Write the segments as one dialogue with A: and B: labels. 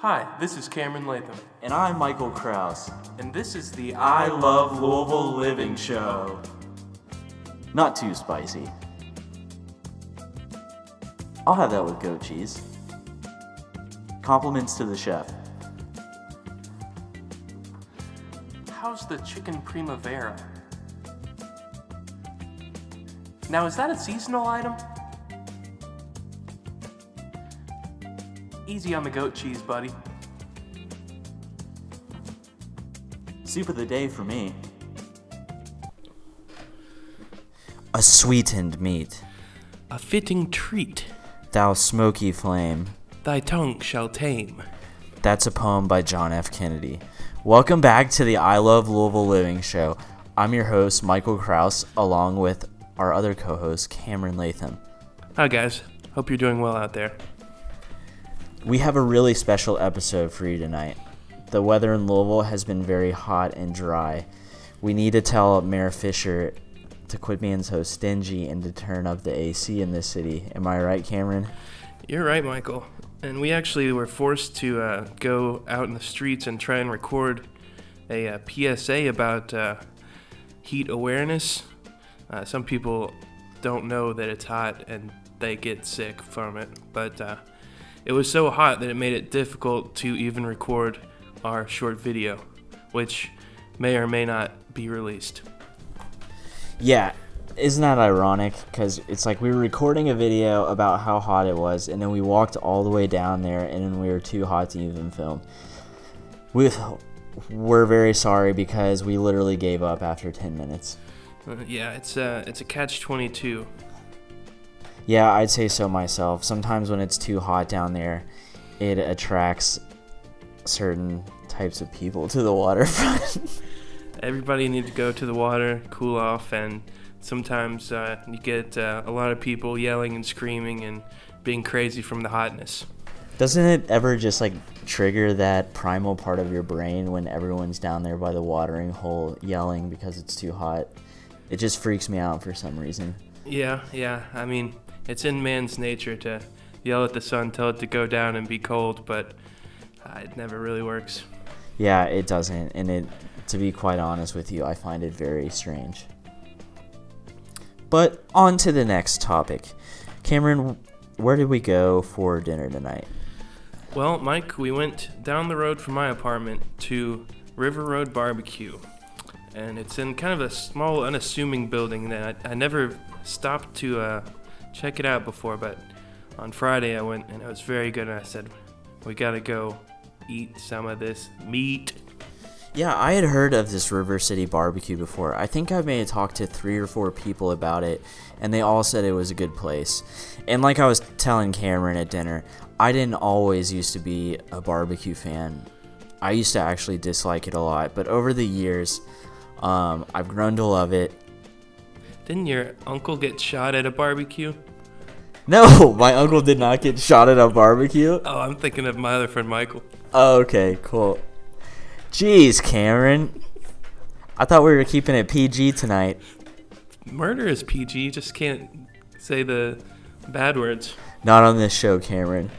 A: Hi, this is Cameron Latham,
B: And I'm Michael Kraus.
A: and this is the
B: I Love Louisville Living Show. Not too spicy. I'll have that with goat cheese. Compliments to the chef.
A: How's the chicken primavera? Now, is that a seasonal item? Easy on the goat cheese, buddy.
B: Soup of the day for me. A sweetened meat,
A: A fitting treat,
B: thou smoky flame.
A: thy tongue shall tame.
B: That's a poem by John F. Kennedy. Welcome back to the I Love Louisville Living Show. I'm your host, Michael Kraus, along with our other co host, Cameron Latham.
A: Hi, guys. Hope you're doing well out there.
B: We have a really special episode for you tonight. The weather in Louisville has been very hot and dry. We need to tell Mayor Fisher to quit being so stingy and to turn up the AC in this city. Am I right, Cameron?
A: You're right, Michael. And we actually were forced to uh, go out in the streets and try and record a uh, PSA about uh, heat awareness. Uh, some people don't know that it's hot and they get sick from it, but uh, it was so hot that it made it difficult to even record our short video, which may or may not be released.
B: Yeah, isn't that ironic? Because it's like we were recording a video about how hot it was, and then we walked all the way down there, and then we were too hot to even film. We, we're very sorry because we literally gave up after 10 minutes.
A: Uh, yeah, it's uh, it's a catch 22.
B: Yeah, I'd say so myself. Sometimes when it's too hot down there, it attracts certain types of people to the waterfront.
A: everybody need to go to the water, cool off, and sometimes uh, you get uh, a lot of people yelling and screaming and being crazy from the hotness.
B: Doesn't it ever just like trigger that primal part of your brain when everyone's down there by the watering hole yelling because it's too hot? It just freaks me out for some reason.
A: Yeah, yeah. I mean, it's in man's nature to yell at the sun, tell it to go down and be cold, but uh, it never really works.
B: Yeah, it doesn't. And it, to be quite honest with you, I find it very strange. But on to the next topic. Cameron, where did we go for dinner tonight?
A: Well, Mike, we went down the road from my apartment to River Road Barbecue. And it's in kind of a small, unassuming building that I, I never stopped to uh, check it out before. But on Friday, I went and it was very good. And I said, We gotta go eat some of this meat.
B: Yeah, I had heard of this River City barbecue before. I think I may have talked to three or four people about it, and they all said it was a good place. And like I was telling Cameron at dinner, I didn't always used to be a barbecue fan. I used to actually dislike it a lot, but over the years, um, I've grown to love it.
A: Didn't your uncle get shot at a barbecue?
B: No, my uncle did not get shot at a barbecue.
A: Oh, I'm thinking of my other friend Michael.
B: Oh, okay, cool. Jeez, Cameron. I thought we were keeping it PG tonight.
A: Murder is PG, you just can't say the bad words.
B: Not on this show, Cameron.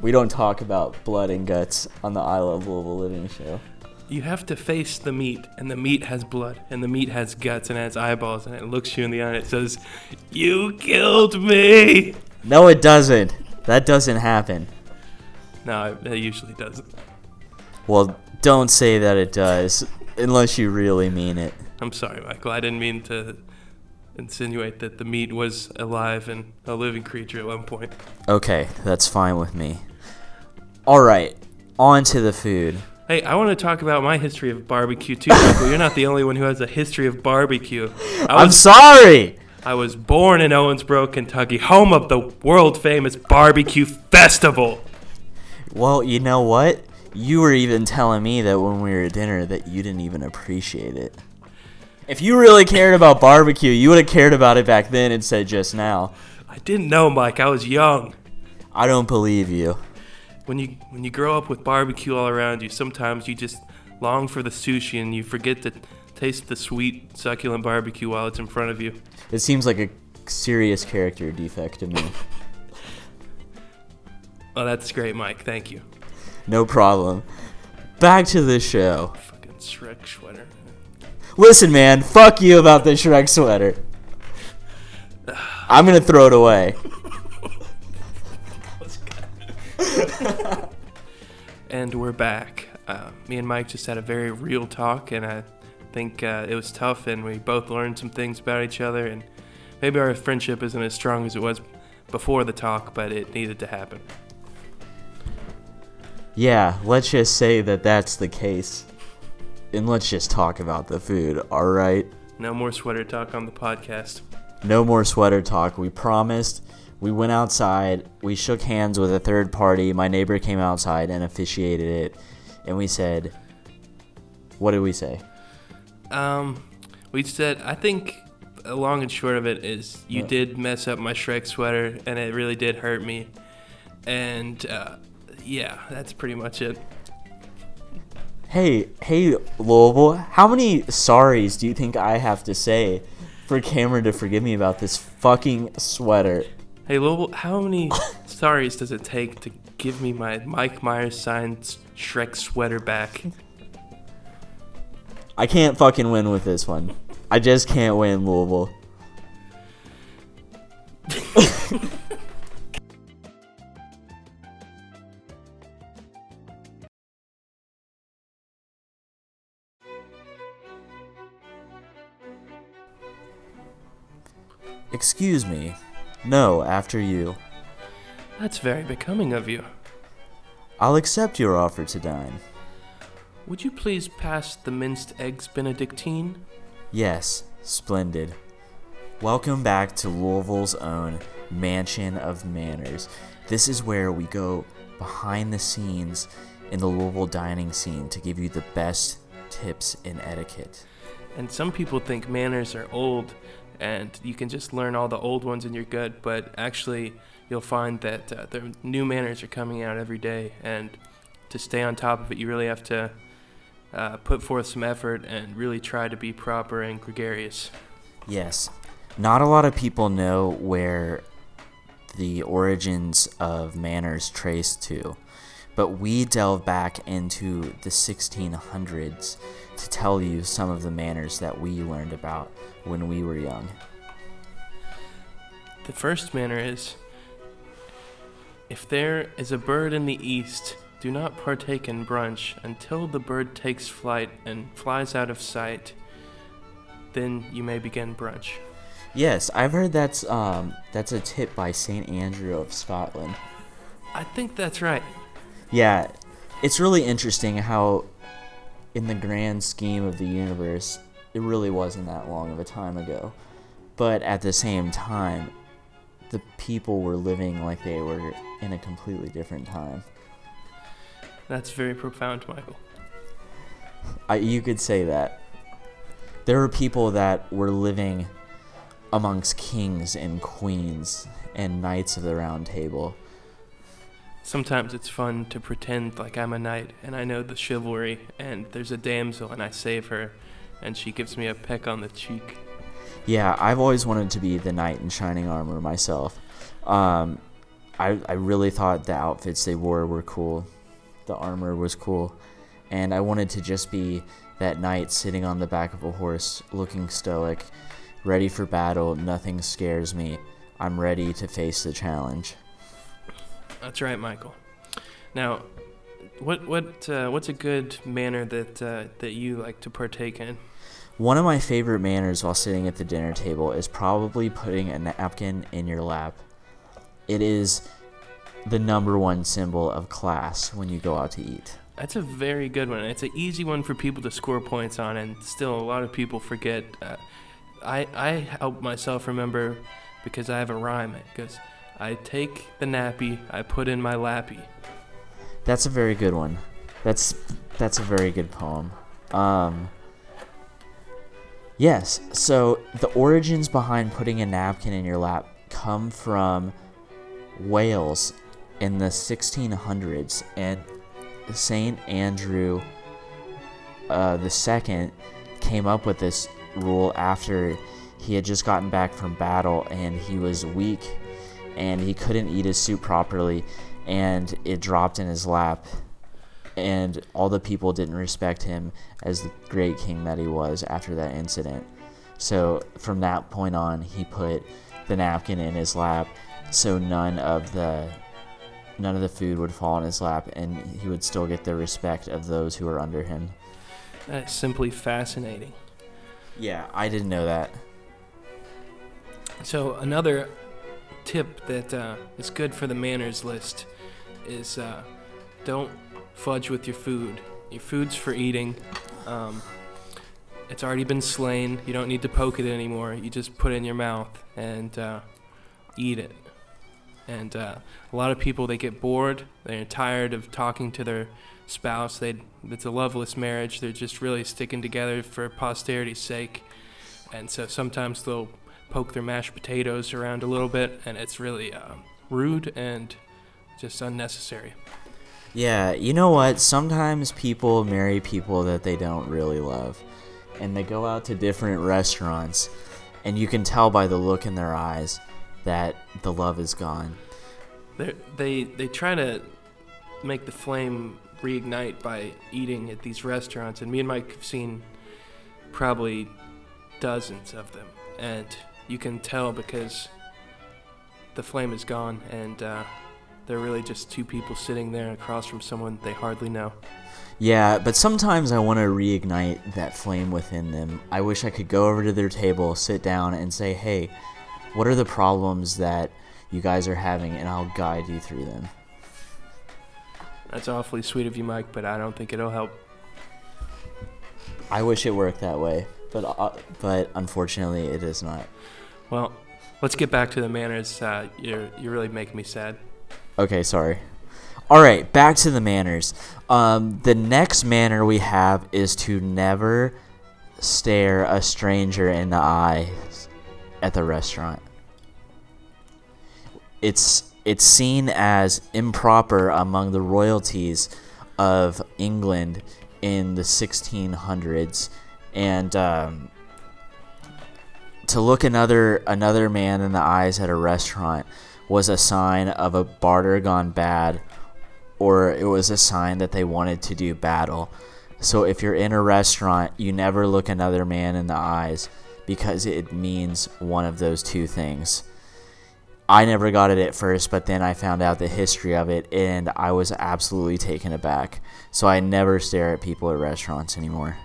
B: We don't talk about blood and guts on the I Love Louisville Living show.
A: You have to face the meat, and the meat has blood, and the meat has guts, and it has eyeballs, and it looks you in the eye, and it says, You killed me!
B: No, it doesn't. That doesn't happen.
A: No, it usually doesn't.
B: Well, don't say that it does, unless you really mean it.
A: I'm sorry, Michael. I didn't mean to insinuate that the meat was alive and a living creature at one point.
B: Okay, that's fine with me. Alright, on to the food.
A: Hey, I want to talk about my history of barbecue too, Michael. You're not the only one who has a history of barbecue. I
B: I'm
A: was,
B: sorry!
A: I was born in Owensboro, Kentucky, home of the world famous barbecue festival.
B: Well, you know what? You were even telling me that when we were at dinner that you didn't even appreciate it. If you really cared about barbecue, you would have cared about it back then instead just now.
A: I didn't know, Mike. I was young.
B: I don't believe you.
A: When you when you grow up with barbecue all around you, sometimes you just long for the sushi and you forget to taste the sweet, succulent barbecue while it's in front of you.
B: It seems like a serious character defect to me.
A: Oh, that's great, Mike. Thank you.
B: No problem. Back to the show.
A: Fucking Shrek sweater.
B: Listen, man, fuck you about the Shrek sweater. I'm gonna throw it away.
A: And we're back. Uh, me and Mike just had a very real talk, and I think uh, it was tough, and we both learned some things about each other. And maybe our friendship isn't as strong as it was before the talk, but it needed to happen.
B: Yeah, let's just say that that's the case. And let's just talk about the food, alright?
A: No more sweater talk on the podcast.
B: No more sweater talk. We promised. We went outside. We shook hands with a third party. My neighbor came outside and officiated it. And we said, What did we say?
A: Um, we said I think long and short of it is you
B: Yeah.
A: did mess up my Shrek sweater, and it really did hurt me. And uh, yeah, that's pretty much it.
B: Hey, hey, Louisville, how many sorries do you think I have to say for Cameron to forgive me about this fucking sweater?
A: Hey, Lowell, how many stories does it take to give me my Mike Myers signed Shrek sweater back?
B: I can't fucking win with this one. I just can't win, Louisville. Excuse me. No, after you.
A: That's very becoming of you.
B: I'll accept your offer to dine.
A: Would you please pass the minced eggs Benedictine?
B: Yes, splendid. Welcome back to Louisville's own Mansion of Manners. This is where we go behind the scenes in the Louisville dining scene to give you the best tips in etiquette.
A: And some people think manners are old and you can just learn all the old ones and you're good, but actually, you'll find that uh, the new manners are coming out every day. And to stay on top of it, you really have to uh, put forth some effort and really try to be proper and gregarious.
B: Yes, not a lot of people know where the origins of manners trace to, but we delve back into the 1600s to tell you some of the manners that we learned about when we were young.
A: The first manner is if there is a bird in the east, do not partake in brunch until the bird takes flight and flies out of sight. Then you may begin brunch.
B: Yes, I've heard that's um that's a tip by St. Andrew of Scotland.
A: I think that's right.
B: Yeah, it's really interesting how in the grand scheme of the universe, it really wasn't that long of a time ago. But at the same time, the people were living like they were in a completely different time.
A: That's very profound, Michael.
B: I, you could say that. There were people that were living amongst kings and queens and knights of the round table.
A: Sometimes it's fun to pretend like I'm a knight and I know the chivalry, and there's a damsel and I save her, and she gives me a peck on the cheek.
B: Yeah, I've always wanted to be the knight in shining armor myself. Um, I, I really thought the outfits they wore were cool. The armor was cool. And I wanted to just be that knight sitting on the back of a horse, looking stoic, ready for battle. Nothing scares me. I'm ready to face the challenge.
A: That's right, Michael. Now, what what uh, what's a good manner that uh, that you like to partake in?
B: One of my favorite manners while sitting at the dinner table is probably putting a napkin in your lap. It is the number one symbol of class when you go out to eat.
A: That's a very good one. It's an easy one for people to score points on, and still a lot of people forget. Uh, I I help myself remember because I have a rhyme. It goes, I take the nappy, I put in my lappy.
B: That's a very good one. That's that's a very good poem. Um Yes, so the origins behind putting a napkin in your lap come from Wales in the 1600s and St. Andrew uh, the second came up with this rule after he had just gotten back from battle and he was weak and he couldn't eat his soup properly and it dropped in his lap and all the people didn't respect him as the great king that he was after that incident. So from that point on, he put the napkin in his lap so none of the none of the food would fall in his lap and he would still get the respect of those who were under him.
A: That is simply fascinating.
B: Yeah, I didn't know that.
A: So another tip that uh, is good for the manners list is uh, don't fudge with your food. Your food's for eating. Um, it's already been slain. You don't need to poke it anymore. You just put it in your mouth and uh, eat it. And uh, a lot of people they get bored. They're tired of talking to their spouse. They it's a loveless marriage. They're just really sticking together for posterity's sake. And so sometimes they'll poke their mashed potatoes around a little bit, and it's really uh, rude and just unnecessary.
B: Yeah, you know what? Sometimes people marry people that they don't really love. And they go out to different restaurants, and you can tell by the look in their eyes that the love is gone.
A: They're, they they try to make the flame reignite by eating at these restaurants, and me and Mike have seen probably dozens of them, and you can tell because the flame is gone, and uh, they're really just two people sitting there across from someone they hardly know.
B: Yeah, but sometimes I want to reignite that flame within them. I wish I could go over to their table, sit down, and say, hey, what are the problems that you guys are having, and I'll guide you through them.
A: That's awfully sweet of you, Mike, but I don't think it'll help.
B: I wish it worked that way, but uh, but unfortunately, it is not.
A: Well, let's get back to the manners. Uh, you're you're really making me sad.
B: Okay, sorry. All right, back to the manners. Um, the next manner we have is to never stare a stranger in the eyes at the restaurant. It's it's seen as improper among the royalties of England in the 1600s, and um, to look another another man in the eyes at a restaurant was a sign of a barter gone bad, or it was a sign that they wanted to do battle. So if you're in a restaurant, you never look another man in the eyes because it means one of those two things. I never got it at first, but then I found out the history of it and I was absolutely taken aback. So I never stare at people at restaurants anymore.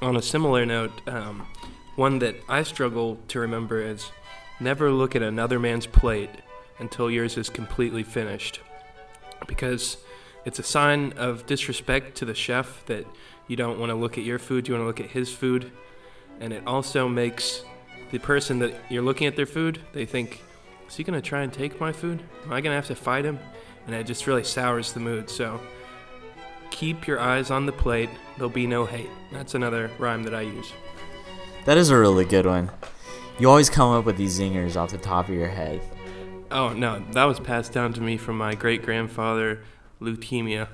A: On a similar note, um, one that I struggle to remember is never look at another man's plate until yours is completely finished. Because it's a sign of disrespect to the chef that you don't want to look at your food, you want to look at his food. And it also makes the person that you're looking at their food, they think, is he going to try and take my food? Am I going to have to fight him? And it just really sours the mood. So keep your eyes on the plate. There'll be no hate. That's another rhyme that I use.
B: That is a really good one. You always come up with these zingers off the top of your head.
A: Oh, no, that was passed down to me from my great grandfather, leukemia.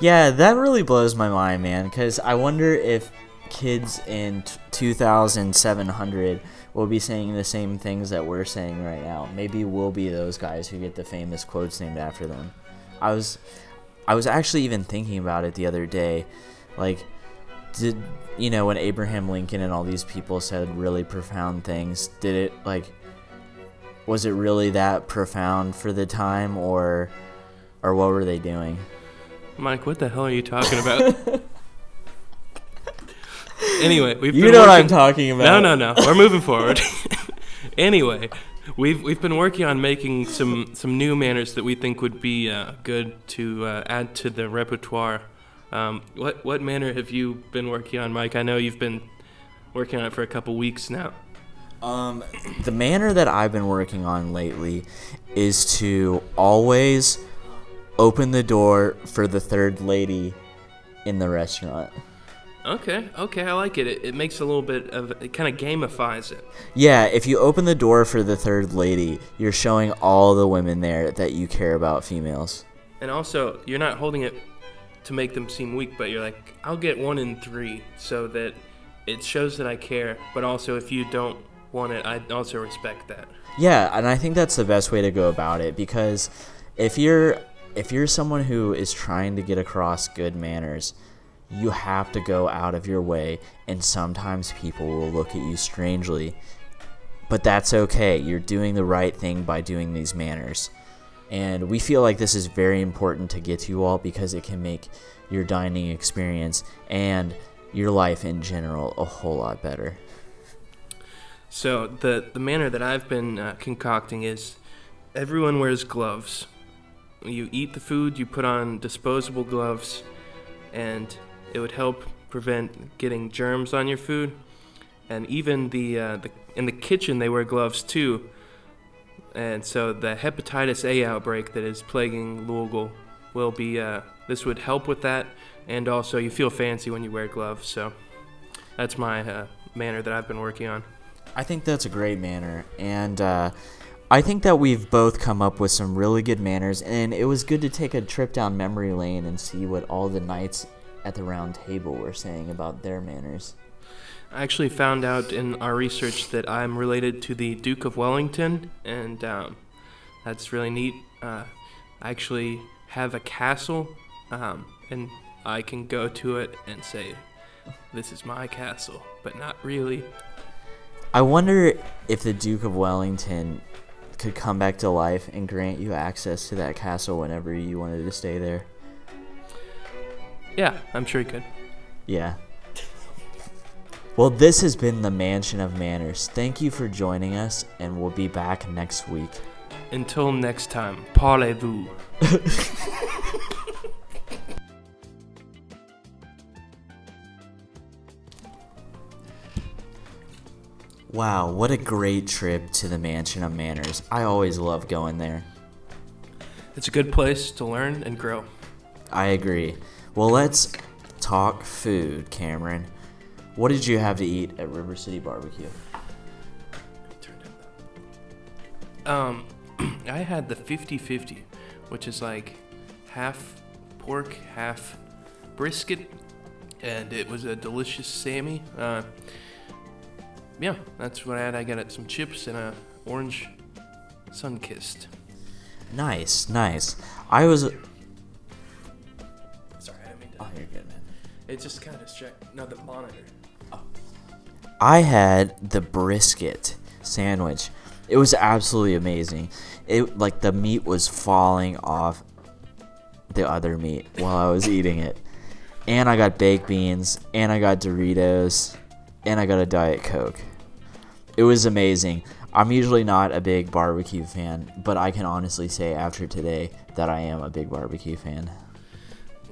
B: Yeah, that really blows my mind, man. Because I wonder if kids in t- 2700 will be saying the same things that we're saying right now. Maybe we'll be those guys who get the famous quotes named after them. I was, I was actually even thinking about it the other day, like, did you know when Abraham Lincoln and all these people said really profound things? Did it like, was it really that profound for the time, or, or what were they doing?
A: Mike, what the hell are you talking about? anyway, we've
B: You know what I'm talking about.
A: No, no, no. We're moving forward. anyway, we've we've been working on making some some new manners that we think would be uh, good to uh, add to the repertoire. Um, what what manner have you been working on, Mike? I know you've been working on it for a couple weeks now.
B: Um, the manner that I've been working on lately is to always open the door for the third lady in the restaurant.
A: Okay, okay, I like it. It, it makes a little bit of it kind of gamifies it.
B: Yeah, if you open the door for the third lady, you're showing all the women there that you care about females.
A: And also, you're not holding it to make them seem weak, but you're like, I'll get one in three so that it shows that I care. But also, if you don't want it, I also respect that.
B: Yeah, and I think that's the best way to go about it because if you're if you're someone who is trying to get across good manners, you have to go out of your way and sometimes people will look at you strangely. But that's okay. You're doing the right thing by doing these manners. And we feel like this is very important to get to you all because it can make your dining experience and your life in general a whole lot better.
A: So the the manner that I've been uh, concocting is everyone wears gloves. You eat the food, you put on disposable gloves, and it would help prevent getting germs on your food. And even the, uh, the in the kitchen they wear gloves too. And so the hepatitis A outbreak that is plaguing Louisville will be uh, this would help with that, and also you feel fancy when you wear gloves. So that's my uh, manner that I've been working on.
B: I think that's a great manner, and uh, I think that we've both come up with some really good manners, and it was good to take a trip down memory lane and see what all the knights at the round table were saying about their manners.
A: I actually found out in our research that I'm related to the Duke of Wellington, and um, that's really neat. Uh, I actually have a castle, um, and I can go to it and say, This is my castle, but not really.
B: I wonder if the Duke of Wellington could come back to life and grant you access to that castle whenever you wanted to stay there.
A: Yeah, I'm sure he could.
B: Yeah. Well, this has been the Mansion of Manners. Thank you for joining us, and we'll be back next week.
A: Until next time, parlez-vous.
B: Wow, what a great trip to the Mansion of Manners. I always love going there.
A: It's a good place to learn and grow.
B: I agree. Well, let's talk food, Cameron. What did you have to eat at River City Barbecue?
A: Um, I had the 50-50, which is like half pork, half brisket, and it was a delicious Sammy. Uh, yeah, that's what I had. I got some chips and a orange Sunkist.
B: Nice, nice. I was. Oh, you're good, man.
A: It just kind of distracted. No, the monitor. Oh.
B: I had the brisket sandwich. It was absolutely amazing. It like the meat was falling off the other meat while I was eating it. And I got baked beans, and I got Doritos, and I got a Diet Coke. It was amazing. I'm usually not a big barbecue fan, but I can honestly say after today that I am a big barbecue fan.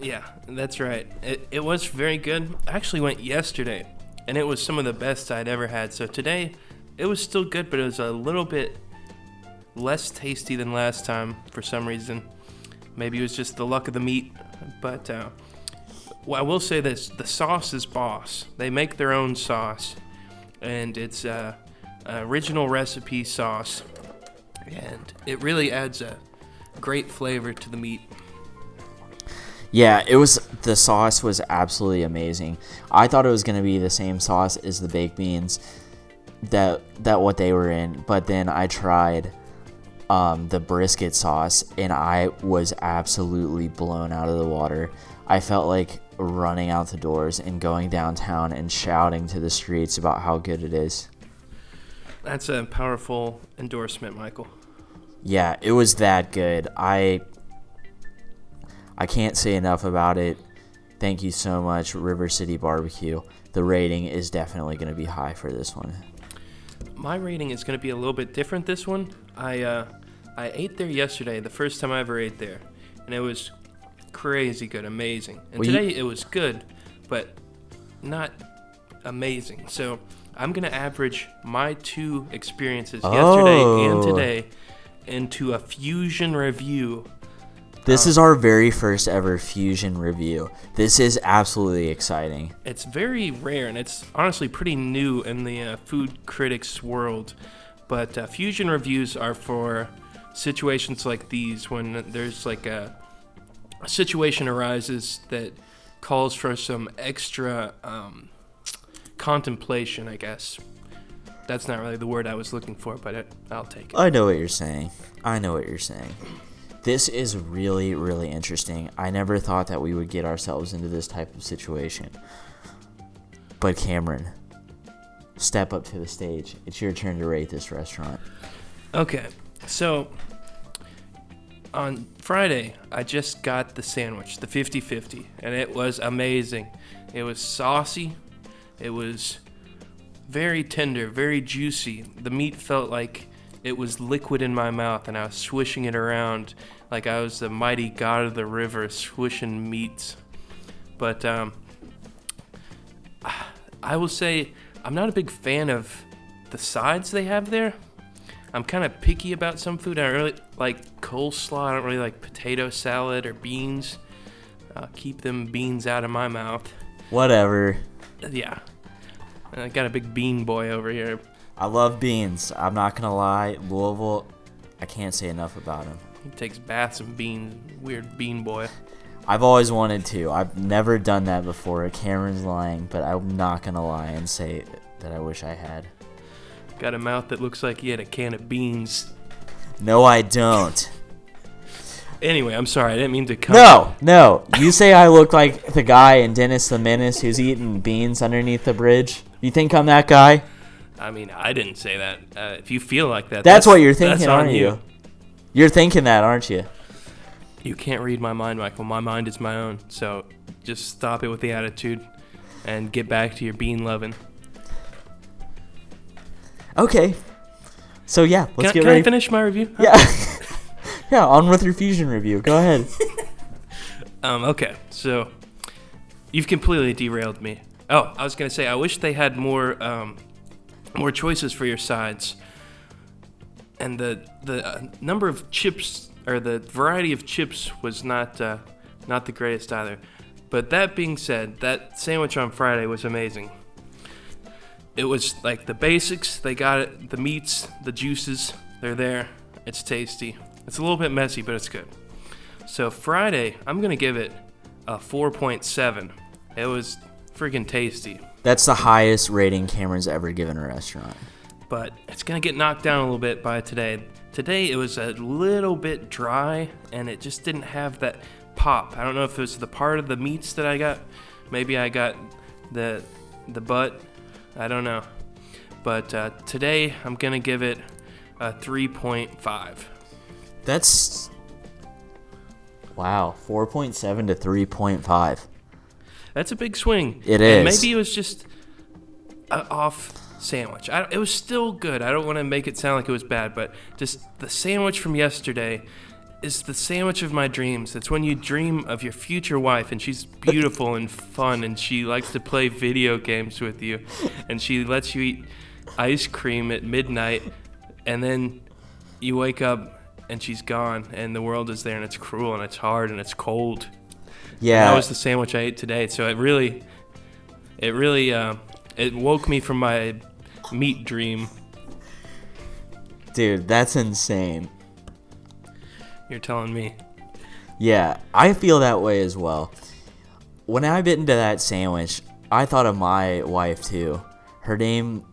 A: Yeah, that's right. It, it was very good. I actually went yesterday, and it was some of the best I'd ever had. So today, it was still good, but it was a little bit less tasty than last time for some reason. Maybe it was just the luck of the meat. But uh, well, I will say this the sauce is boss. They make their own sauce, and it's uh, original recipe sauce, and it really adds a great flavor to the meat.
B: Yeah, it was the sauce was absolutely amazing. I thought it was gonna be the same sauce as the baked beans that that what they were in, but then I tried um, the brisket sauce and I was absolutely blown out of the water. I felt like running out the doors and going downtown and shouting to the streets about how good it is.
A: That's a powerful endorsement, Michael.
B: Yeah, it was that good. I I can't say enough about it. Thank you so much, River City Barbecue. The rating is definitely going to be high for this one.
A: My rating is going to be a little bit different this one. I uh, I ate there yesterday, the first time I ever ate there, and it was crazy good, amazing. And
B: Well, you-
A: today it was good, but not amazing. So I'm going to average my two experiences yesterday and
B: Oh.
A: today into a fusion review.
B: This is our very first ever fusion review. This is absolutely exciting.
A: It's very rare, and it's honestly pretty new in the uh, food critics world. But uh, fusion reviews are for situations like these when there's like a, a situation arises that calls for some extra um, contemplation, I guess. that's not really the word I was looking for, but it, I'll take it.
B: I know what you're saying. I know what you're saying. This is really, really interesting. I never thought that we would get ourselves into this type of situation. But Cameron, step up to the stage. It's your turn to rate this restaurant.
A: Okay, so on Friday, I just got the sandwich, the 50 50, and it was amazing. It was saucy, it was very tender, very juicy. The meat felt like it was liquid in my mouth, and I was swishing it around like I was the mighty god of the river, swishing meats. But um, I will say, I'm not a big fan of the sides they have there. I'm kind of picky about some food. I don't really like coleslaw. I don't really like potato salad or beans. Uh, keep them beans out of my mouth.
B: Whatever.
A: Yeah. I got a big bean boy over here.
B: I love beans. I'm not gonna lie. Louisville, I can't say enough about him.
A: He takes baths in beans. Weird bean boy.
B: I've always wanted to. I've never done that before. Cameron's lying, but I'm not gonna lie and say that I wish I had.
A: Got a mouth that looks like he had a can of beans.
B: No, I don't.
A: Anyway, I'm sorry. I didn't mean to come.
B: No, no. You say I look like the guy in Dennis the Menace who's eating beans underneath the bridge? You think I'm that guy?
A: I mean, I didn't say that. Uh, if you feel like that,
B: That's, what you're thinking, aren't you? You're thinking that, aren't you?
A: You can't read my mind, Michael. My mind is my own. So just stop it with the attitude and get back to your bean loving.
B: Okay. So yeah, let's
A: Can,
B: get
A: can
B: ready.
A: I finish my review?
B: Yeah. yeah, on with your fusion review. Go ahead.
A: Um, okay, so you've completely derailed me. Oh, I was gonna say I wish they had more um, more choices for your sides, and the the uh, number of chips or the variety of chips was not uh, not the greatest either. But that being said, that sandwich on Friday was amazing. It was like the basics. They got it. The meats, the juices, they're there. It's tasty. It's a little bit messy, but it's good. So Friday, I'm gonna give it a 4.7. It was freaking tasty,
B: That's the highest rating Cameron's ever given a restaurant.
A: but it's gonna get knocked down a little bit by today. Today it was a little bit dry, and it just didn't have that pop. I don't know if it was the part of the meats that I got. Maybe I got the the butt. I don't know. But uh, today I'm gonna give it a 3.5.
B: That's wow, 4.7 to 3.5.
A: That's a big swing.
B: It
A: And
B: is.
A: maybe it was just a off sandwich. I, it was still good. I don't want to make it sound like it was bad, but just the sandwich from yesterday is the sandwich of my dreams. It's when you dream of your future wife and she's beautiful and fun and she likes to play video games with you and she lets you eat ice cream at midnight and then you wake up and she's gone and the world is there and it's cruel and it's hard and it's cold.
B: Yeah.
A: That was the sandwich I ate today. So it really, it really, uh, it woke me from my meat dream.
B: Dude, that's insane.
A: You're telling me.
B: Yeah, I feel that way as well. When I bit into that sandwich, I thought of my wife too. Her name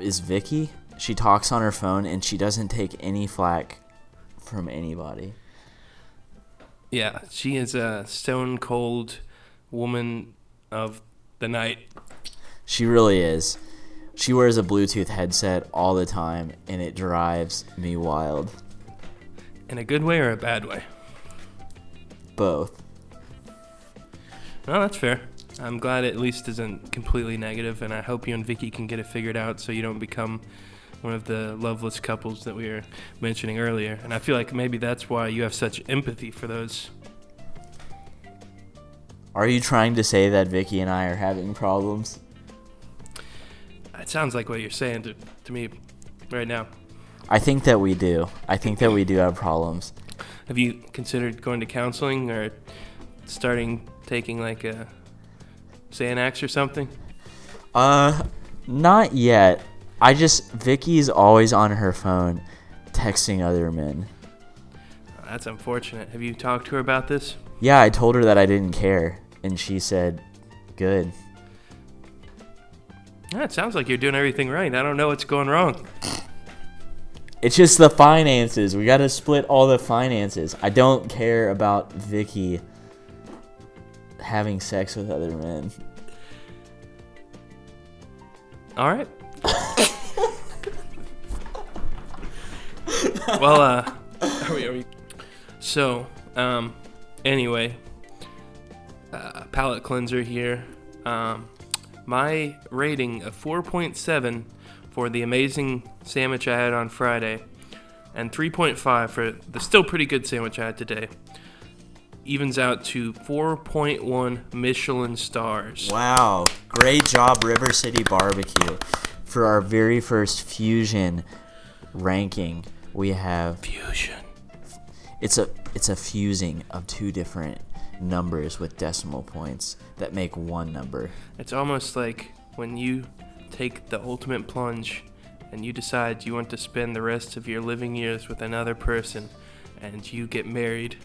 B: is Vicky. She talks on her phone and she doesn't take any flack from anybody.
A: Yeah, she is a stone cold woman of the night.
B: She really is. She wears a Bluetooth headset all the time and it drives me wild.
A: In a good way or a bad way?
B: Both.
A: Well, that's fair. I'm glad it at least isn't completely negative, and I hope you and Vicky can get it figured out so you don't become one of the loveless couples that we were mentioning earlier. And I feel like maybe that's why you have such empathy for those.
B: Are you trying to say that Vicky and I are having problems?
A: It sounds like what you're saying to, to me right now.
B: I think that we do. I think that we do have problems.
A: Have you considered going to counseling or starting taking like a Xanax or something?
B: Uh, not yet. I just Vicky's always on her phone, texting other men.
A: That's unfortunate. Have you talked to her about this?
B: Yeah, I told her that I didn't care, and she said, "Good."
A: Yeah, it sounds like you're doing everything right. I don't know what's going wrong.
B: It's just the finances. We got to split all the finances. I don't care about Vicky having sex with other men.
A: All right. Well, uh, are we, are we? So, um, anyway, uh, palate cleanser here. Um, my rating of 4.7 for the amazing sandwich I had on Friday, and 3.5 for the still pretty good sandwich I had today, evens out to 4.1 Michelin stars.
B: Wow. Great job, River City Barbecue. For our very first fusion ranking, we have
A: Fusion.
B: it's a it's a fusing of two different numbers with decimal points that make one number.
A: It's almost like when you take the ultimate plunge and you decide you want to spend the rest of your living years with another person and you get married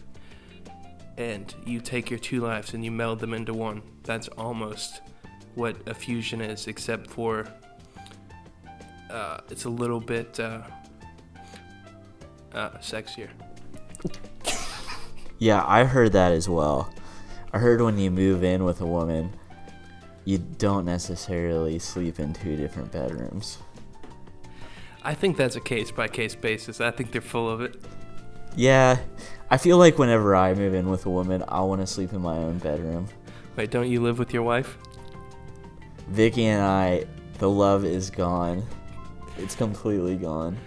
A: and you take your two lives and you meld them into one. That's almost what a fusion is, except for uh, it's a little bit uh, uh, sexier.
B: Yeah, I heard that as well. I heard when you move in with a woman, you don't necessarily sleep in two different bedrooms.
A: I think that's a case by case basis. I think they're full of it.
B: Yeah, I feel like whenever I move in with a woman, I want to sleep in my own bedroom.
A: Wait, don't you live with your wife?
B: Vicky and I, the love is gone. It's completely gone.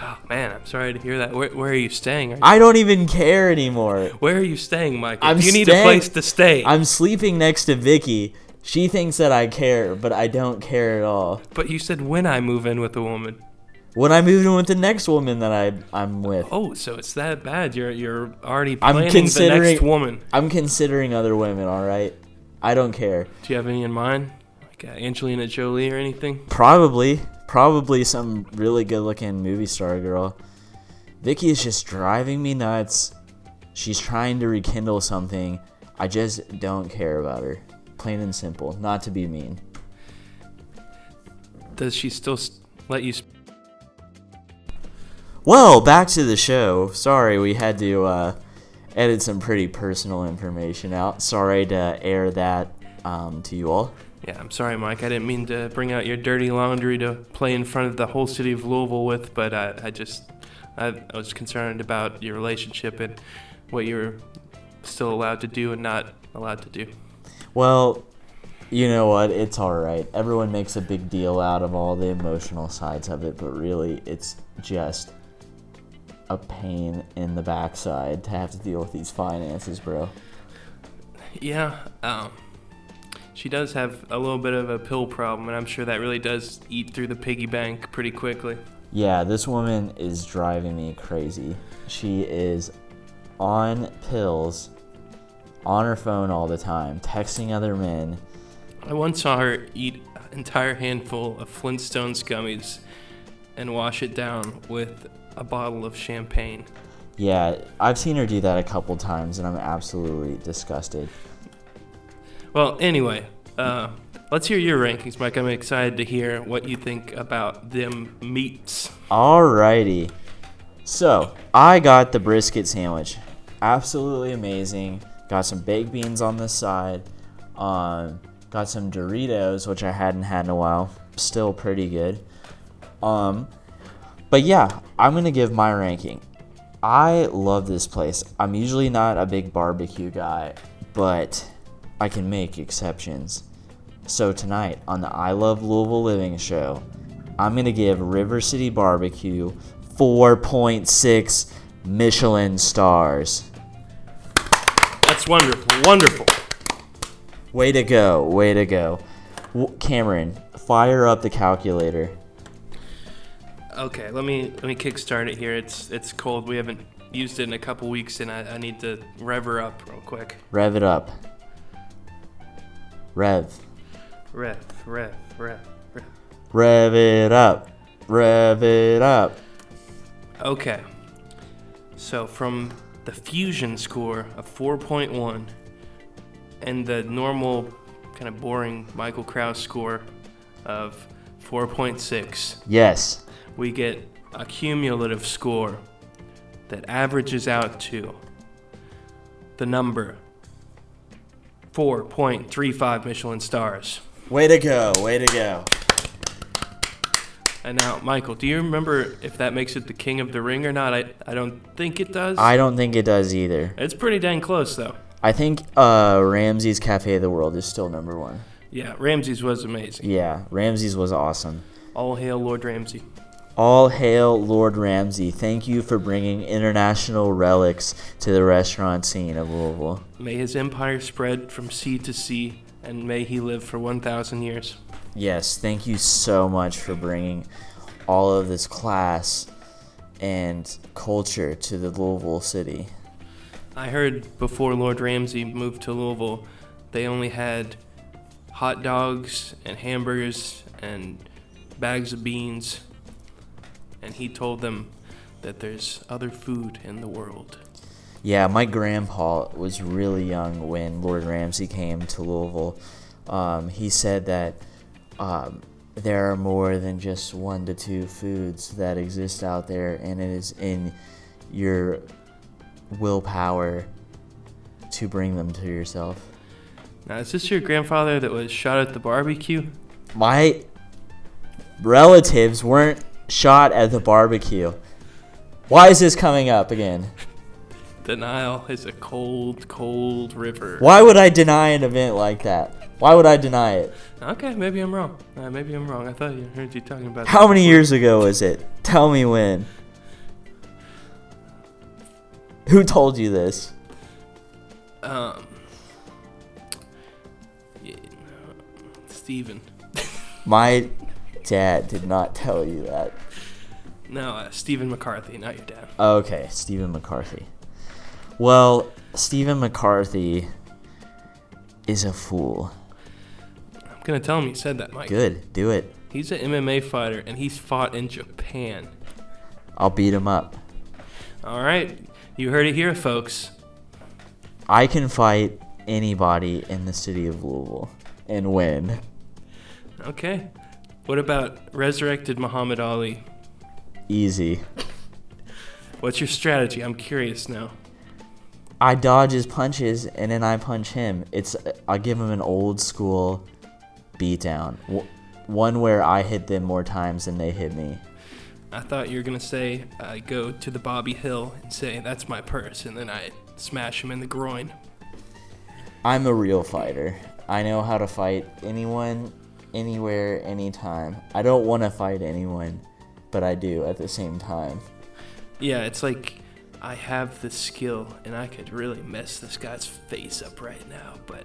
A: Oh man, I'm sorry to hear that. Where, where are you staying? Are you,
B: I don't even care anymore.
A: where are you staying, Michael?
B: I'm
A: you need a place to stay.
B: I'm sleeping next to Vicky. She thinks that I care, but I don't care at all.
A: but you said when I move in with a woman.
B: When I move in with the next woman that I I'm with,
A: Oh, so it's that bad? You're you're already
B: I'm
A: planning the next woman.
B: I'm considering other women. All right, I don't care.
A: Do you have any in mind? Like uh, Angelina Jolie or anything?
B: Probably, probably some really good-looking movie star girl. Vicky is just driving me nuts. She's trying to rekindle something. I just don't care about her. Plain and simple. Not to be mean.
A: Does she still let you? Sp-
B: Well, back to the show. Sorry, we had to uh, edit some pretty personal information out. Sorry to air that um, to you all.
A: Yeah, I'm sorry, Mike. I didn't mean to bring out your dirty laundry to play in front of the whole city of Louisville with, but I, I just I, I was concerned about your relationship and what you're still allowed to do and not allowed to do.
B: Well, you know what? It's all right. Everyone makes a big deal out of all the emotional sides of it, but really, it's just a pain in the backside to have to deal with these finances, bro.
A: Yeah, um, she does have a little bit of a pill problem, and I'm sure that really does eat through the piggy bank pretty quickly.
B: Yeah, this woman is driving me crazy. She is on pills, on her phone all the time, texting other men.
A: I once saw her eat an entire handful of Flintstones gummies and wash it down with a bottle of champagne.
B: Yeah, I've seen her do that a couple times, and I'm absolutely disgusted.
A: Well, anyway, uh, let's hear your rankings, Mike. I'm excited to hear what you think about them meats.
B: Alrighty. So, I got the brisket sandwich. Absolutely amazing. Got some baked beans on the side. Um, got some Doritos, which I hadn't had in a while. Still pretty good. Um, but yeah, I'm gonna give my ranking. I love this place. I'm usually not a big barbecue guy, but I can make exceptions. So tonight on the I Love Louisville Living show, I'm gonna give River City Barbecue 4.6 Michelin stars.
A: That's wonderful, wonderful.
B: Way to go, way to go. Cameron, fire up the calculator.
A: Okay, let me let me kickstart it here. It's it's cold. We haven't used it in a couple weeks, and I, I need to rev her up real quick.
B: Rev it up. Rev.
A: Rev, rev, rev, rev.
B: Rev it up. Rev it up.
A: Okay. So from the fusion score of 4.1 and the normal kind of boring Michael Kraus score of 4.6,
B: Yes.
A: we get a cumulative score that averages out to the number 4.35 Michelin stars.
B: Way to go. Way to go.
A: And now, Michael, do you remember if that makes it the king of the ring or not? I, I don't think it does.
B: I don't think it does either.
A: it's pretty dang close, though.
B: I think uh, Ramsi's Cafe of the World is still number one.
A: Yeah, Ramsi's was amazing.
B: Yeah, Ramsi's was awesome.
A: All hail Lord Ramsi.
B: All hail Lord Ramsi. Thank you for bringing international relics to the restaurant scene of Louisville.
A: May his empire spread from sea to sea, and may he live for 1,000 years.
B: Yes, thank you so much for bringing all of this class and culture to the Louisville city.
A: I heard before Lord Ramsi moved to Louisville, they only had hot dogs and hamburgers and bags of beans, and he told them that there's other food in the world.
B: Yeah, my grandpa was really young when Lord Ramsi came to Louisville. Um, he said that um, there are more than just one to two foods that exist out there, and it is in your willpower to bring them to yourself.
A: Now, is this your grandfather that was shot at the barbecue?
B: My relatives weren't shot at the barbecue. Why is this coming up again?
A: The Nile is a cold, cold river.
B: Why would I deny an event like that? Why would I deny it?
A: Okay, maybe I'm wrong. Uh, maybe I'm wrong. I thought you heard you talking about.
B: How many years ago was it? Tell me when. Who told you this?
A: Um. Yeah, Steven.
B: My dad did not tell you that.
A: No, uh, Stephen McCarthy, not your dad.
B: Okay, Stephen McCarthy. Well, Stephen McCarthy is a fool.
A: I'm gonna tell him you said that, Mike.
B: Good, do it.
A: He's an MMA fighter, and he's fought in Japan.
B: I'll beat him up.
A: All right, you heard it here, folks.
B: I can fight anybody in the city of Louisville and win.
A: Okay. What about resurrected Muhammad Ali?
B: Easy.
A: What's your strategy? I'm curious now.
B: I dodge his punches and then I punch him. It's I give him an old school beatdown. One where I hit them more times than they hit me.
A: I thought you were gonna say I go to the Bobby Hill and say that's my purse, and then I smash him in the groin.
B: I'm a real fighter. I know how to fight anyone, anywhere, anytime. I don't want to fight anyone, but I do at the same time.
A: Yeah, it's like I have the skill, and I could really mess this guy's face up right now, but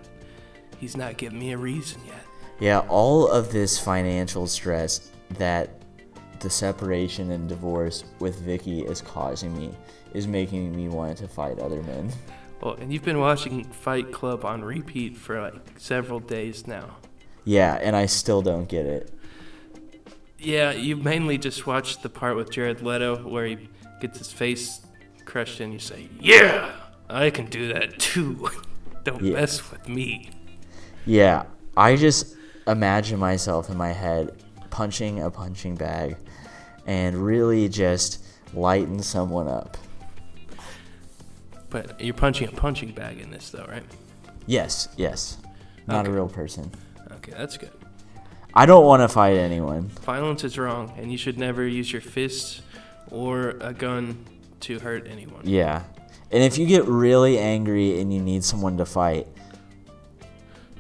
A: he's not giving me a reason yet.
B: Yeah, all of this financial stress that the separation and divorce with Vicky is causing me is making me want to fight other men.
A: Well, and you've been watching Fight Club on repeat for like several days now.
B: Yeah, and I still don't get it.
A: Yeah, you mainly just watch the part with Jared Leto where he gets his face crushed in. You say, "Yeah, I can do that too. Don't
B: Yeah.
A: mess with me."
B: Yeah, I just imagine myself in my head punching a punching bag and really just lighten someone up.
A: But you're punching a punching bag in this, though, right?
B: Yes, yes. Not
A: Okay.
B: a real person.
A: Okay, that's good.
B: I don't want to fight anyone.
A: Violence is wrong, and you should never use your fists or a gun to hurt anyone.
B: Yeah. And if you get really angry and you need someone to fight,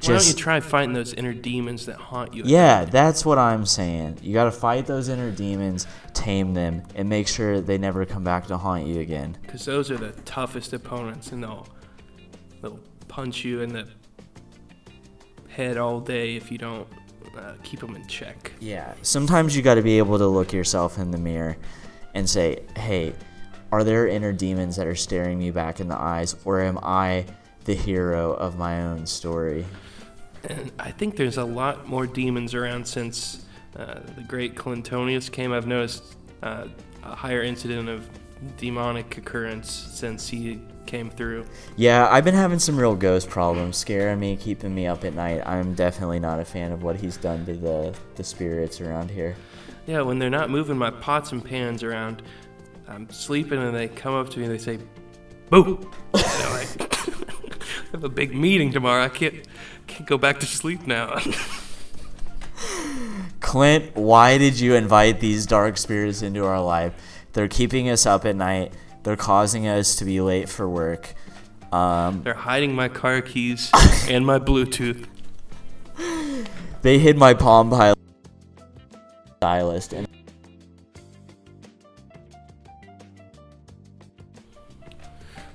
A: Why don't you try fighting those inner demons that haunt you?
B: Yeah, that's what I'm saying. You got to fight those inner demons, tame them, and make sure they never come back to haunt you again.
A: Because those are the toughest opponents, and they'll they'll punch you in the head all day if you don't uh, keep them in check.
B: Yeah. Sometimes you got to be able to look yourself in the mirror and say, "Hey, are there inner demons that are staring me back in the eyes, or am I the hero of my own story?"
A: And I think there's a lot more demons around since uh, the great Clintonius came. I've noticed uh, a higher incident of demonic occurrence since he came through.
B: Yeah, I've been having some real ghost problems, scaring me, keeping me up at night. I'm definitely not a fan of what he's done to the the spirits around here.
A: Yeah, when they're not moving my pots and pans around, I'm sleeping and they come up to me and they say, "Boo!" I have a big meeting tomorrow. I can't can't go back to sleep now.
B: Clint, why did you invite these dark spirits into our life? They're keeping us up at night. They're causing us to be late for work. Um,
A: they're hiding my car keys and my Bluetooth.
B: They hid my Palm Pilot stylist and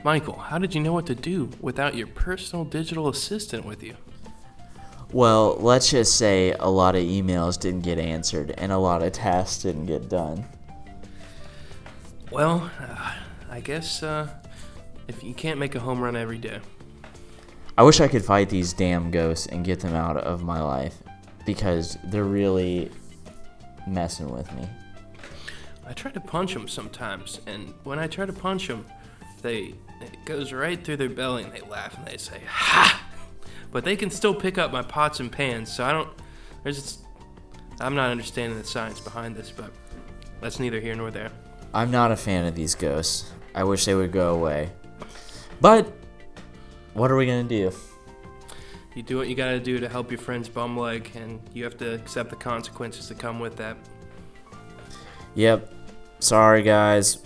A: Michael, how did you know what to do without your personal digital assistant with you?
B: Well, let's just say a lot of emails didn't get answered and a lot of tasks didn't get done.
A: Well, uh, I guess uh, if you can't make a home run every day.
B: I wish I could fight these damn ghosts and get them out of my life because they're really messing with me.
A: I try to punch them sometimes, and when I try to punch them, they it goes right through their belly and they laugh and they say ha, but they can still pick up my pots and pans. So I don't. There's. I'm not understanding the science behind this, but that's neither here nor there.
B: I'm not a fan of these ghosts. I wish they would go away. But what are we gonna do?
A: You do what you gotta do to help your friend's bum leg, and you have to accept the consequences that come with that.
B: Yep. Sorry, guys,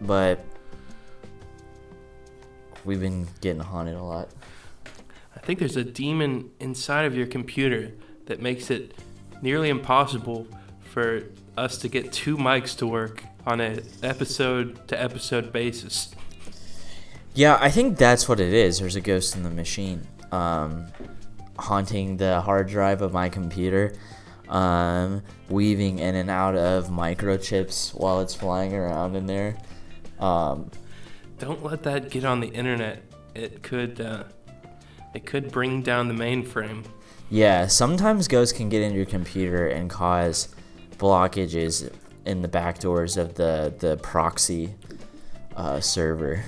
B: but we've been getting haunted a lot.
A: I think there's a demon inside of your computer that makes it nearly impossible for us to get two mics to work on an episode to episode basis.
B: Yeah, I think that's what it is. There's a ghost in the machine, um, haunting the hard drive of my computer, um, weaving in and out of microchips while it's flying around in there. Um,
A: Don't let that get on the internet. It could, uh, it could bring down the mainframe.
B: yeah, sometimes ghosts can get into your computer and cause blockages in the back doors of the the proxy uh, server.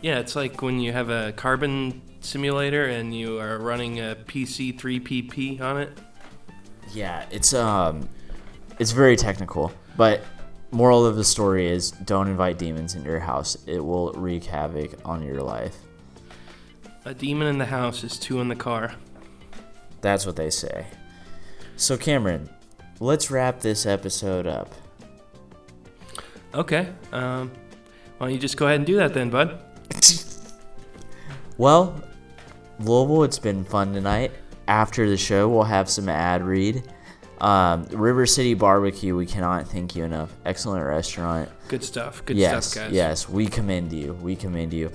A: Yeah, it's like when you have a carbon simulator and you are running a PC 3PP on it.
B: Yeah, it's um, it's very technical, but moral of the story is don't invite demons into your house. It will wreak havoc on your life.
A: A demon in the house is two in the car.
B: That's what they say. So Cameron, let's wrap this episode up.
A: Okay. Um, why don't you just go ahead and do that then, bud?
B: Well, Louisville, it's been fun tonight. After the show, we'll have some ad read. Um, River City Barbecue, we cannot thank you enough. Excellent restaurant.
A: Good stuff. Good
B: yes,
A: stuff, guys.
B: yes, we commend you. We commend you.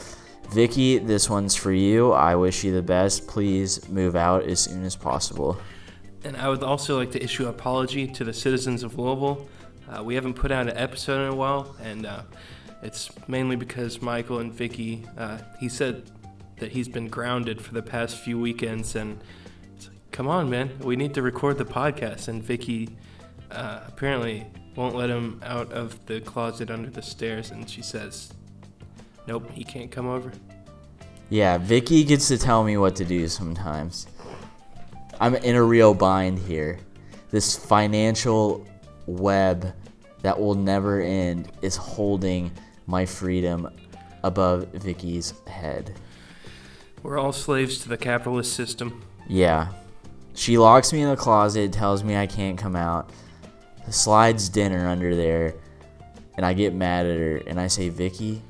B: Vicky, this one's for you. I wish you the best. Please move out as soon as possible.
A: And I would also like to issue an apology to the citizens of Louisville. Uh, we haven't put out an episode in a while, and uh, it's mainly because Michael and Vicky. Uh, he said that he's been grounded for the past few weekends, and it's like, come on, man, we need to record the podcast. And Vicky uh, apparently won't let him out of the closet under the stairs, and she says, "Nope, he can't come over."
B: Yeah, Vicky gets to tell me what to do sometimes. I'm in a real bind here. This financial web that will never end is holding my freedom above Vicky's head.
A: We're all slaves to the capitalist system.
B: Yeah. She locks me in the closet, tells me I can't come out, slides dinner under there, and I get mad at her and I say, Vicky,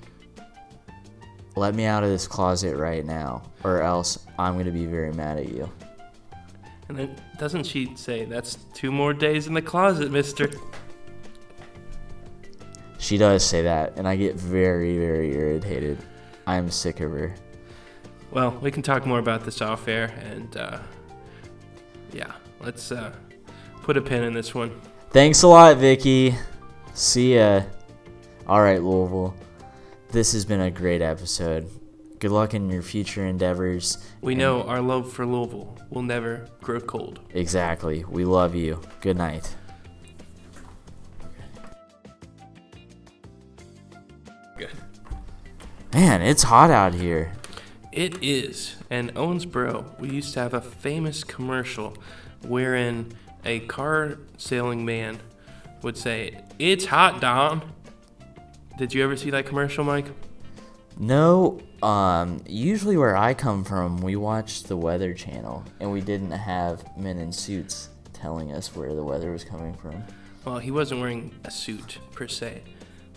B: let me out of this closet right now, or else I'm going to be very mad at you.
A: And then doesn't she say that's two more days in the closet, mister?
B: She does say that, and I get very, very irritated. I'm sick of her.
A: Well, we can talk more about this off air, and uh, yeah, let's uh, put a pin in this one.
B: Thanks a lot, Vicky. See ya. All right, Louisville. This has been a great episode. Good luck in your future endeavors.
A: We
B: and-
A: know our love for Louisville will never grow cold.
B: Exactly. We love you. Good night. Good. Man, it's hot out here.
A: It is. And Owensboro, we used to have a famous commercial wherein a car sailing man would say, It's hot, Don. Did you ever see that commercial, Mike?
B: No, um, usually where I come from, we watched the Weather Channel, and we didn't have men in suits telling us where the weather was coming from.
A: Well, he wasn't wearing a suit per se,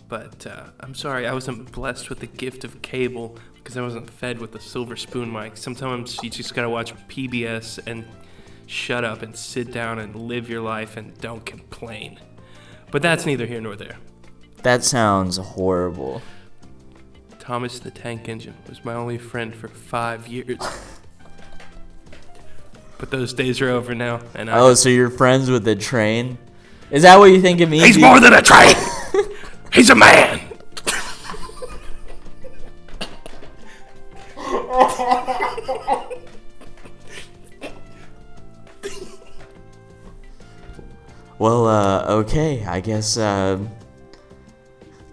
A: but uh, I'm sorry, I wasn't blessed with the gift of cable because I wasn't fed with a silver spoon, Mike. Sometimes you just gotta watch PBS and shut up and sit down and live your life and don't complain. But that's neither here nor there.
B: That sounds horrible.
A: Thomas the Tank Engine was my only friend for five years. but those days are over now, and I,
B: Oh, so you're friends with the train? Is that what you think it means?
A: he's more than a train. he's a man.
B: Well, uh, okay. I guess uh,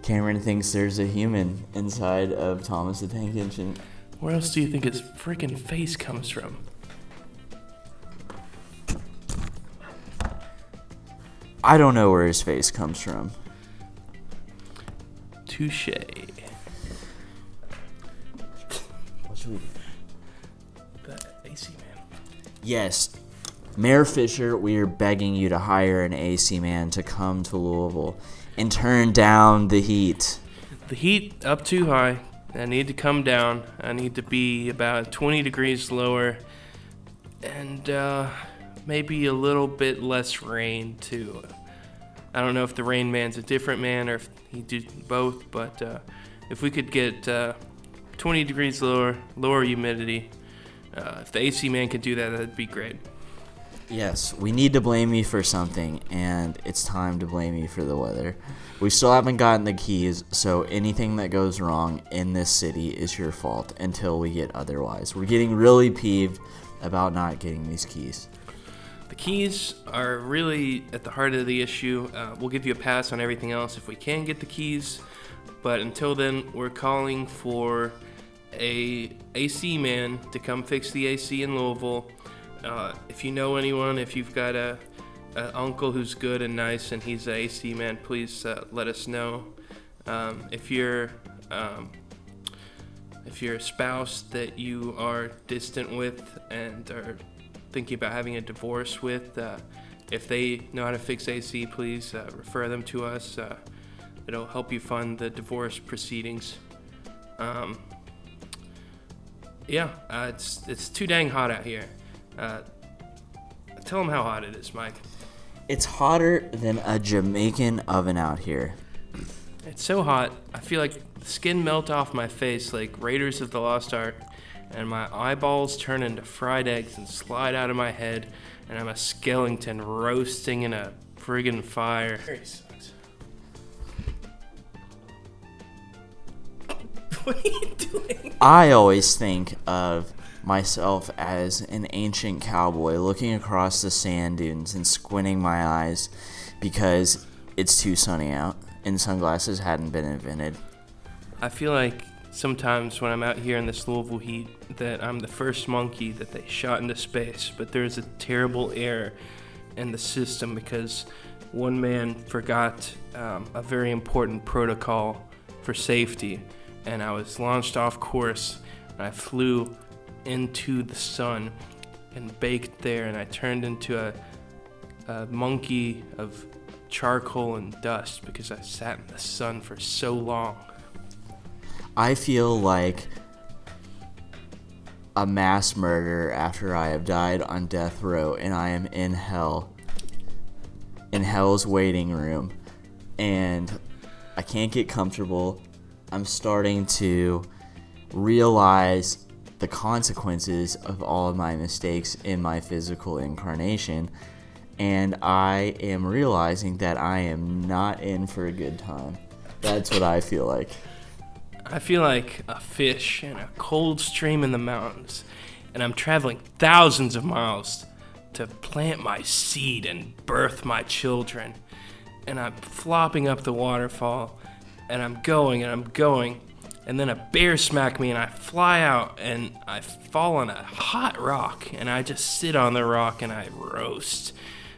B: Cameron thinks there's a human inside of Thomas the Tank Engine.
A: Where else do you think his freaking face comes from?
B: I don't know where his face comes from.
A: Touche.
B: What should we do?
A: The AC man.
B: Yes, Mayor Fischer, we are begging you to hire an AC man to come to Louisville and turn down the heat.
A: The heat up too high. I need to come down. I need to be about 20 degrees lower, and uh, maybe a little bit less rain too. I don't know if the Rain Man's a different man or if he did both, but uh, if we could get uh, 20 degrees lower, lower humidity, uh, if the AC man could do that, that'd be great.
B: Yes, we need to blame you for something, and it's time to blame you for the weather. We still haven't gotten the keys, so anything that goes wrong in this city is your fault until we get otherwise. We're getting really peeved about not getting these keys.
A: The keys are really at the heart of the issue. Uh, we'll give you a pass on everything else if we can get the keys, but until then, we're calling for a AC man to come fix the AC in Louisville. Uh, if you know anyone, if you've got a, a uncle who's good and nice and he's an AC man, please uh, let us know. Um, if you're um, if you're a spouse that you are distant with and are thinking about having a divorce with, uh, if they know how to fix AC, please uh, refer them to us. Uh, it'll help you fund the divorce proceedings. Um, yeah, it's it's too dang hot out here. Uh, tell them how hot it is, Mike.
B: It's hotter than a Jamaican oven out here.
A: It's so hot. I feel like skin melt off my face like Raiders of the Lost Ark, and my eyeballs turn into fried eggs and slide out of my head, and I'm a skeleton roasting in a friggin' fire. What are you doing?
B: I always think of myself as an ancient cowboy looking across the sand dunes and squinting my eyes because it's too sunny out and sunglasses hadn't been invented.
A: I feel like sometimes when I'm out here in this Louisville heat that I'm the first monkey that they shot into space, but there's a terrible error in the system because one man forgot um, a very important protocol for safety, and I was launched off course, and I flew into the sun and baked there, and I turned into a, a monkey of charcoal and dust because I sat in the sun for so long.
B: I feel like a mass murderer after I have died on death row and I am in hell, in hell's waiting room, and I can't get comfortable. I'm starting to realize the consequences of all of my mistakes in my physical incarnation. And I am realizing that I am not in for a good time. That's what I feel like.
A: I feel like a fish in a cold stream in the mountains, and I'm traveling thousands of miles to plant my seed and birth my children. And I'm flopping up the waterfall, and I'm going and I'm going, and then a bear smacked me, and I fly out, and I fall on a hot rock, and I just sit on the rock and I roast.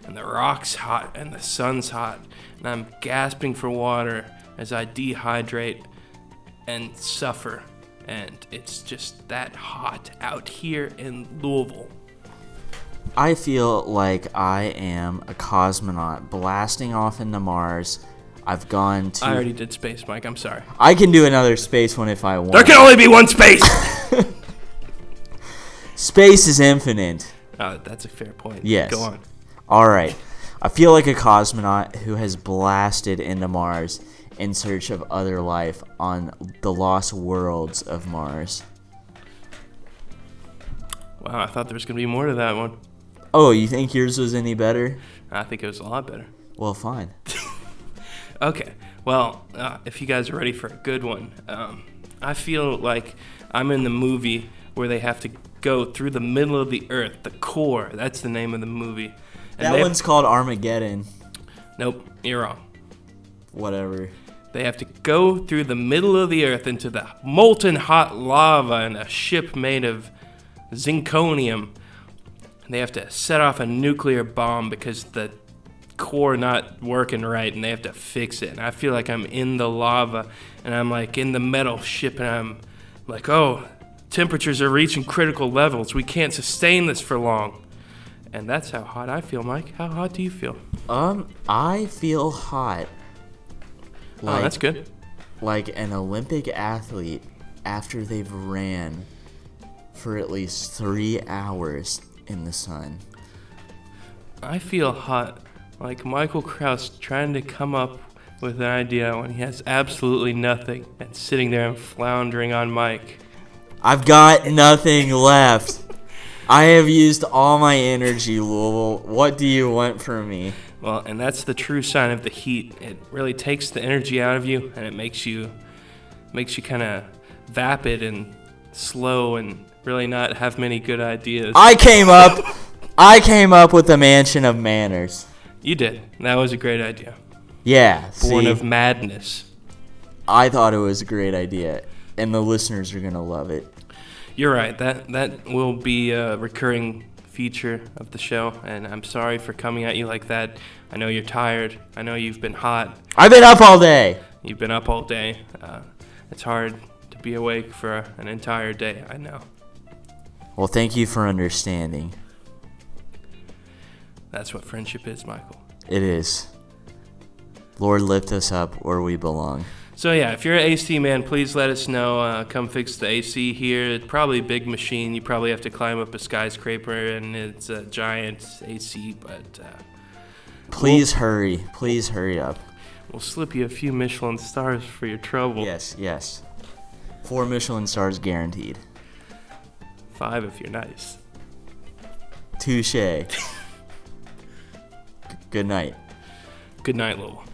A: And the rock's hot, and the sun's hot, and I'm gasping for water as I dehydrate and suffer. And it's just that hot out here in Louisville.
B: I feel like I am a cosmonaut blasting off into Mars. I've gone to.
A: I already did space, Mike. I'm sorry.
B: I can do another space one if I want.
A: There can only be one space.
B: Space is infinite.
A: uh, that's a fair point.
B: Yes.
A: Go on.
B: All right. I feel like a cosmonaut who has blasted into Mars in search of other life on the lost worlds of Mars.
A: Wow, I thought there was gonna be more to that one.
B: Oh, you think yours was any better?
A: I think it was a lot better.
B: Well, fine.
A: Okay. Well, uh, if you guys are ready for a good one, um, I feel like I'm in the movie where they have to go through the middle of the earth, the core. That's the name of the movie. And
B: That one's called Armageddon.
A: Nope, you're wrong.
B: Whatever.
A: They have to go through the middle of the earth into the molten hot lava in a ship made of zinconium. They have to set off a nuclear bomb because the core not working right and they have to fix it. And I feel like I'm in the lava and I'm like in the metal ship and I'm like, "Oh, temperatures are reaching critical levels. We can't sustain this for long." And that's how hot I feel, Mike. How hot do you feel?
B: Um, I feel hot.
A: oh, that's good.
B: like an Olympic athlete after they've ran for at least three hours in the sun.
A: I feel hot, like Michael Kraus trying to come up with an idea when he has absolutely nothing and sitting there and floundering on Mike.
B: I've got nothing left. I have used all my energy, Louisville. What do you want from me?
A: Well, and that's the true sign of the heat. It really takes the energy out of you and it makes you makes you kind of vapid and slow and really not have many good ideas.
B: I came up I came up with the mansion of manners.
A: You did. That was a great idea.
B: Yeah,
A: Born
B: see,
A: of madness.
B: I thought it was a great idea, and the listeners are gonna love it.
A: You're right. That that will be a recurring feature of the show, and I'm sorry for coming at you like that. I know you're tired. I know you've been hot.
B: I've been up all day.
A: You've been up all day. Uh, it's hard to be awake for an entire day. I know.
B: Well, thank you for understanding.
A: That's what friendship is, Michael.
B: It is. Lord, lift us up where we belong.
A: So yeah, if you're an AC man, please let us know. Uh, come fix the AC here. It's probably a big machine. You probably have to climb up a skyscraper, and it's a giant AC. But uh,
B: Please hurry. Please hurry up.
A: we'll slip you a few Michelin stars for your trouble.
B: Yes, yes. Four Michelin stars guaranteed.
A: Five if you're nice.
B: Touche. Good night.
A: Good night, Lowell.